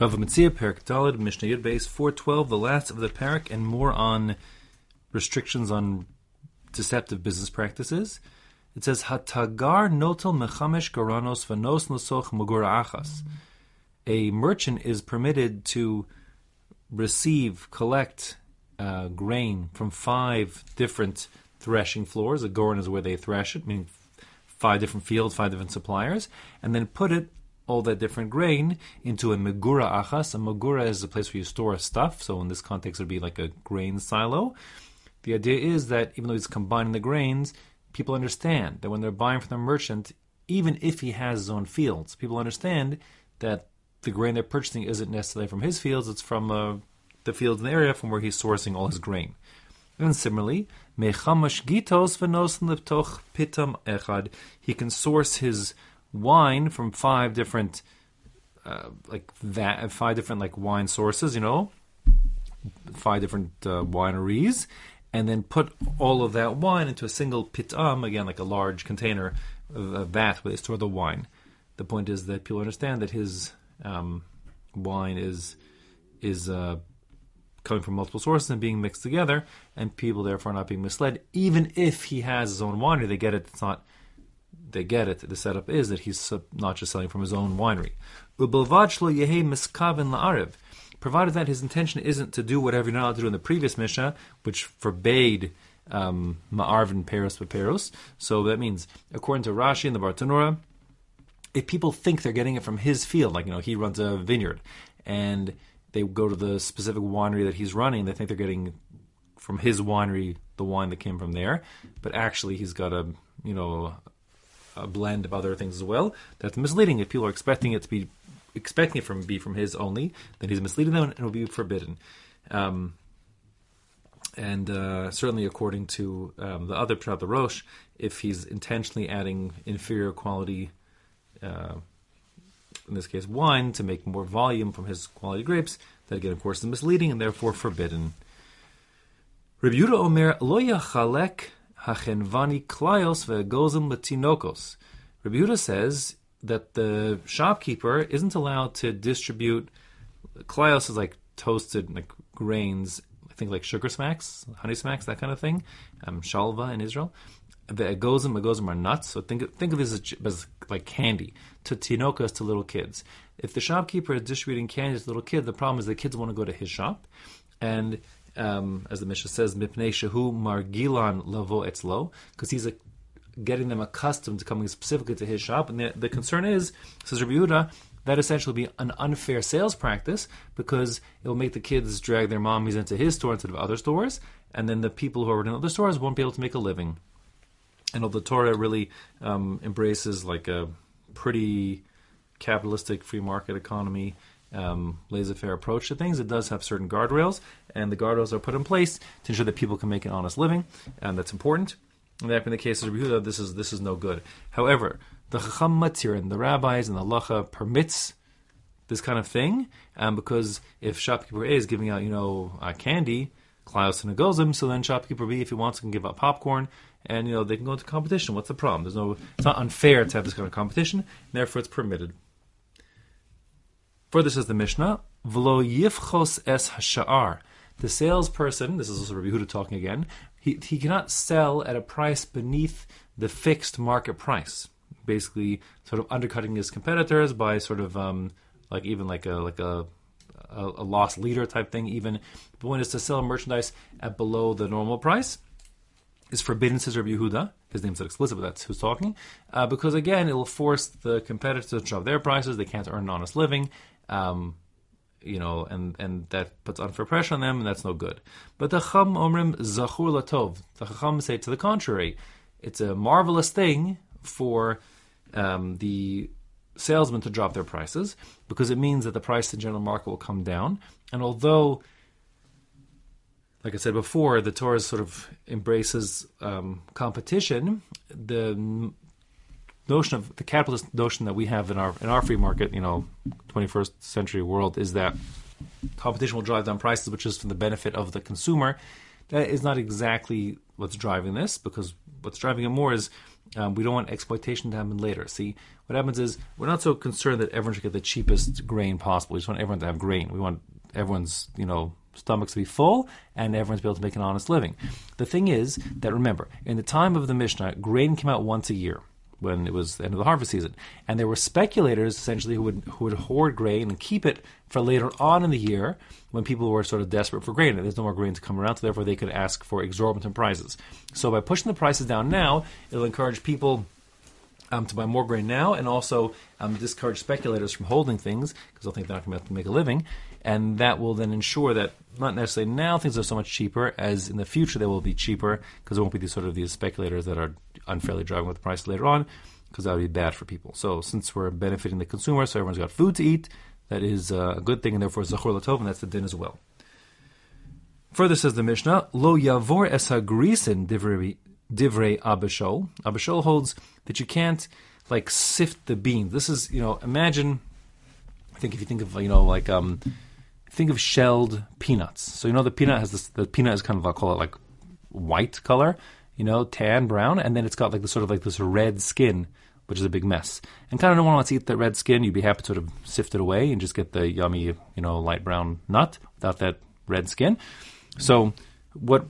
Bava Metzia, Perak Dalid, Mishnah Yud Beis 412, the last of the parak, and more on restrictions on deceptive business practices. It says, Hatagar notel mechamesh garanos vanos nosoch magura achas. A merchant is permitted to receive, collect uh, grain from five different threshing floors. A goran is where they thresh it, meaning five different fields, five different suppliers, and then put it all that different grain into a megura achas. A megura is a place where you store stuff. So in this context, it would be like a grain silo. The idea is that even though he's combining the grains, people understand that when they're buying from the merchant, even if he has his own fields, people understand that the grain they're purchasing isn't necessarily from his fields; it's from uh, the fields in the area from where he's sourcing all his grain. And similarly, mechamash gitos venos pitam echad, he can source his wine from five different uh, like that five different like wine sources, you know, five different uh, wineries, and then put all of that wine into a single pitam again, like a large container, a vat where they store the wine. The point is that people understand that his um, wine is is uh, coming from multiple sources and being mixed together, and people therefore not being misled. Even if he has his own winery, they get it. It's not they get it. The setup is that he's not just selling from his own winery. Provided that his intention isn't to do whatever you're not allowed to do in the previous Mishnah, which forbade um, ma'arv and peros peros. So that means, according to Rashi and the Bartenura, if people think they're getting it from his field, like you know he runs a vineyard, and they go to the specific winery that he's running, they think they're getting from his winery the wine that came from there, but actually he's got a you know a blend of other things as well. That's misleading. If people are expecting it to be expecting it from be from his only, then he's misleading them and it will be forbidden. Um, and uh, certainly, according to um, the other Pshat the Rosh, if he's intentionally adding inferior quality, uh, in this case wine, to make more volume from his quality grapes, that again, of course, is misleading and therefore forbidden. Rabbi Omer lo yachalek hachenvani klayos ve'gozim says that the shopkeeper isn't allowed to distribute klayos is like toasted like grains. I think like sugar smacks, honey smacks, that kind of thing. Um, shalva in Israel. The egozim, egozim are nuts. So think think of this as, as like candy to tinokas to little kids. If the shopkeeper is distributing candy to little kids, the problem is the kids want to go to his shop, and um, as the Mishnah says, mipnei shehu margilan lavo etzlo, because he's a, getting them accustomed to coming specifically to his shop. And the, the concern is, says Rabbi Yehuda, that essentially be an unfair sales practice because it will make the kids drag their mommies into his store instead of other stores, and then the people who are in other stores won't be able to make a living. And although the Torah really um, embraces like a pretty capitalistic free market economy, um, laissez-faire approach to things. It does have certain guardrails, and the guardrails are put in place to ensure that people can make an honest living, and that's important. And that in the case of Rabbi this is this is no good. However, the Chacham Matir and the rabbis and the Lacha permits this kind of thing, um, because if shopkeeper A is giving out, you know, uh, candy, klayos and egozim, so then shopkeeper B, if he wants, can give out popcorn, and you know they can go into competition. What's the problem? There's no, it's not unfair to have this kind of competition, therefore it's permitted. Further says the Mishnah, V'lo yifchos es hasha'ar. The salesperson, this is also Rabbi Huda talking again, he, he cannot sell at a price beneath the fixed market price. Basically, sort of undercutting his competitors by sort of um, like even like a like a a, a loss leader type thing. Even the point is to sell merchandise at below the normal price is forbidden, says Rabbi Yehuda. His name's not explicit, but that's who's talking. Uh, because again, it will force the competitors to drop their prices. They can't earn an honest living, um, you know, and, and that puts unfair pressure on them, and that's no good. But the Chacham Omrim Zachur Latov. The Chacham say to the contrary. It's a marvelous thing for um, the salesmen to drop their prices because it means that the price in general market will come down. And although, like I said before, the Torah sort of embraces um, competition, the notion of the capitalist notion that we have in our in our free market, you know, 21st century world is that competition will drive down prices, which is for the benefit of the consumer. That is not exactly what's driving this, because what's driving it more is Um, we don't want exploitation to happen later. See, what happens is we're not so concerned that everyone should get the cheapest grain possible. We just want everyone to have grain. We want everyone's, you know, stomachs to be full and everyone's be able to make an honest living. The thing is that remember, in the time of the Mishnah, grain came out once a year when it was the end of the harvest season. And there were speculators essentially who would who would hoard grain and keep it for later on in the year when people were sort of desperate for grain and there's no more grain to come around, so therefore they could ask for exorbitant prices. So by pushing the prices down now, it'll encourage people um, to buy more grain now and also um, discourage speculators from holding things because they'll think they're not going to be able to make a living. And that will then ensure that not necessarily now things are so much cheaper as in the future they will be cheaper because there won't be these sort of these speculators that are unfairly driving with the price later on because that would be bad for people. So since we're benefiting the consumer, so everyone's got food to eat, that is uh, a good thing, and therefore zachor latov, and that's the din as well. Further says the Mishnah, lo yavor es hagrisin divrei divrei Abba Shaul. Abishol holds that you can't like sift the beans. This is you know imagine. I think if you think of you know like um, think of shelled peanuts. So you know the peanut has this. The peanut is kind of I'll call it like white color you know, tan brown, and then it's got like the sort of like this red skin, which is a big mess. And kind of no one wants to eat that red skin. You'd be happy to sort of sift it away and just get the yummy, you know, light brown nut without that red skin. So what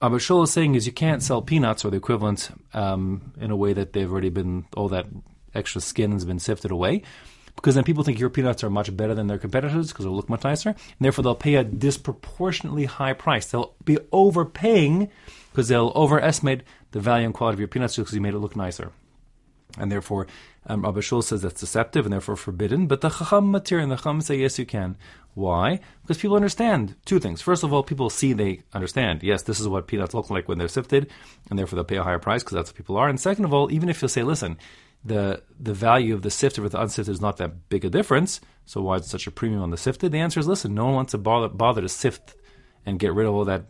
Abba is saying is you can't sell peanuts or the equivalent um, in a way that they've already been all that extra skin has been sifted away because then people think your peanuts are much better than their competitors because they'll look much nicer. And therefore, they'll pay a disproportionately high price. They'll be overpaying because they'll overestimate the value and quality of your peanuts because you made it look nicer. And therefore, um, Rabbi Shul says that's deceptive and therefore forbidden. But the Chacham matir and the Chacham say yes, you can. Why? Because people understand two things. First of all, people see they understand. Yes, this is what peanuts look like when they're sifted, and therefore they'll pay a higher price because that's what people are. And second of all, even if you say, listen, the the value of the sifted with the unsifted is not that big a difference, so why is such a premium on the sifted? The answer is, listen, no one wants to bother, bother to sift and get rid of all that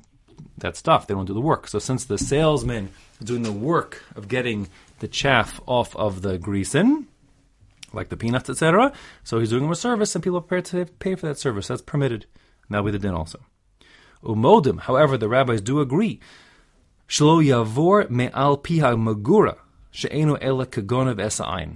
that stuff. They don't do the work. So since the salesman is doing the work of getting the chaff off of the grisin, like the peanuts, etc., so he's doing them a service, and people are prepared to pay for that service. That's permitted. That'll be the din also. Umodim, however, the rabbis do agree. Shlo yavor me'al piha magura.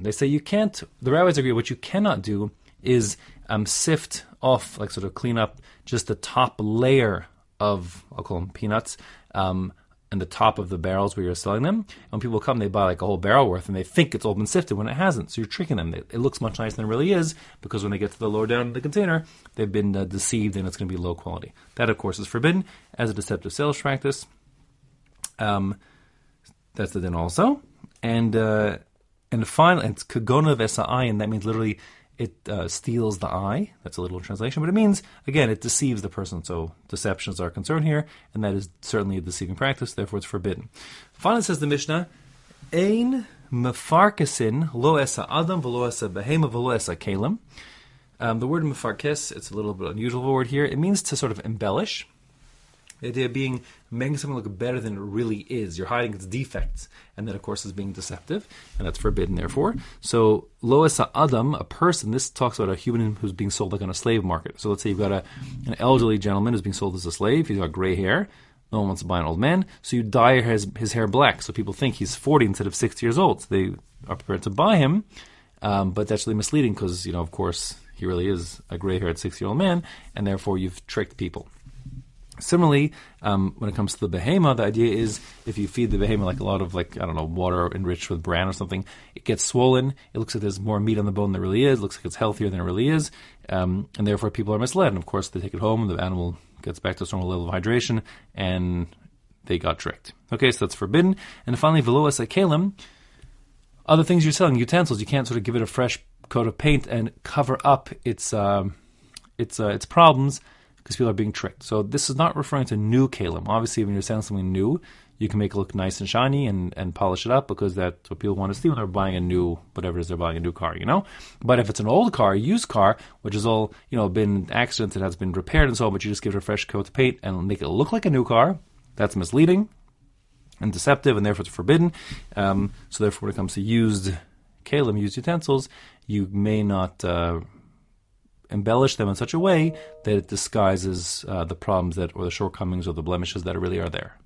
They say you can't. The rabbis agree. What you cannot do is um, sift off, like sort of clean up just the top layer of I'll call them peanuts, um, and the top of the barrels where you're selling them. And when people come, they buy like a whole barrel worth, and they think it's all been sifted when it hasn't. So you're tricking them. It, looks much nicer than it really is because when they get to the lower down in the container, they've been uh, deceived, and it's going to be low quality. That, of course, is forbidden as a deceptive sales practice. Um, that's the din also, and uh, and finally, it's kagona and that means literally it uh, steals the eye. That's a literal translation, but it means again it deceives the person. So deceptions are concerned here, and that is certainly a deceiving practice. Therefore, it's forbidden. Finally, says the Mishnah, "Ein mefarkesin lo esa adam v'lo esa behema v'lo esa kalim." Um, the word mefarkes, it's a little bit unusual word here. It means to sort of embellish. The idea being making something look better than it really is. You're hiding its defects, and that, of course, is being deceptive, and that's forbidden. Therefore, so lois adam, a person. This talks about a human who's being sold like on a slave market. So let's say you've got a, an elderly gentleman who's being sold as a slave. He's got gray hair. No one wants to buy an old man, so you dye his, his hair black, so people think he's 40 instead of 60 years old. So they are prepared to buy him, um, but that's really misleading because, you know, of course, he really is a gray-haired 60-year-old man, and therefore you've tricked people. Similarly, um, when it comes to the behema, the idea is if you feed the behema like a lot of like I don't know water enriched with bran or something, it gets swollen. It looks like there's more meat on the bone than there really is. It looks like it's healthier than it really is, um, and therefore people are misled. And of course, they take it home, the animal gets back to its normal level of hydration, and they got tricked. Okay, so that's forbidden. And finally, veloas kalim. Other things you're selling, utensils, you can't sort of give it a fresh coat of paint and cover up its um, its uh, its problems because people are being tricked. So this is not referring to new kalim. Obviously, when you're selling something new, you can make it look nice and shiny and, and polish it up because that's what people want to see when they're buying a new whatever it is they're buying a new car, you know. But if it's an old car, a used car, which is all you know been accidents, it has been repaired and so on, but you just give it a fresh coat of paint and make it look like a new car, that's misleading and deceptive, and therefore it's forbidden. Um, so therefore, when it comes to used kalim, used utensils, you may not. Uh, embellish them in such a way that it disguises uh, the problems that or the shortcomings or the blemishes that really are there.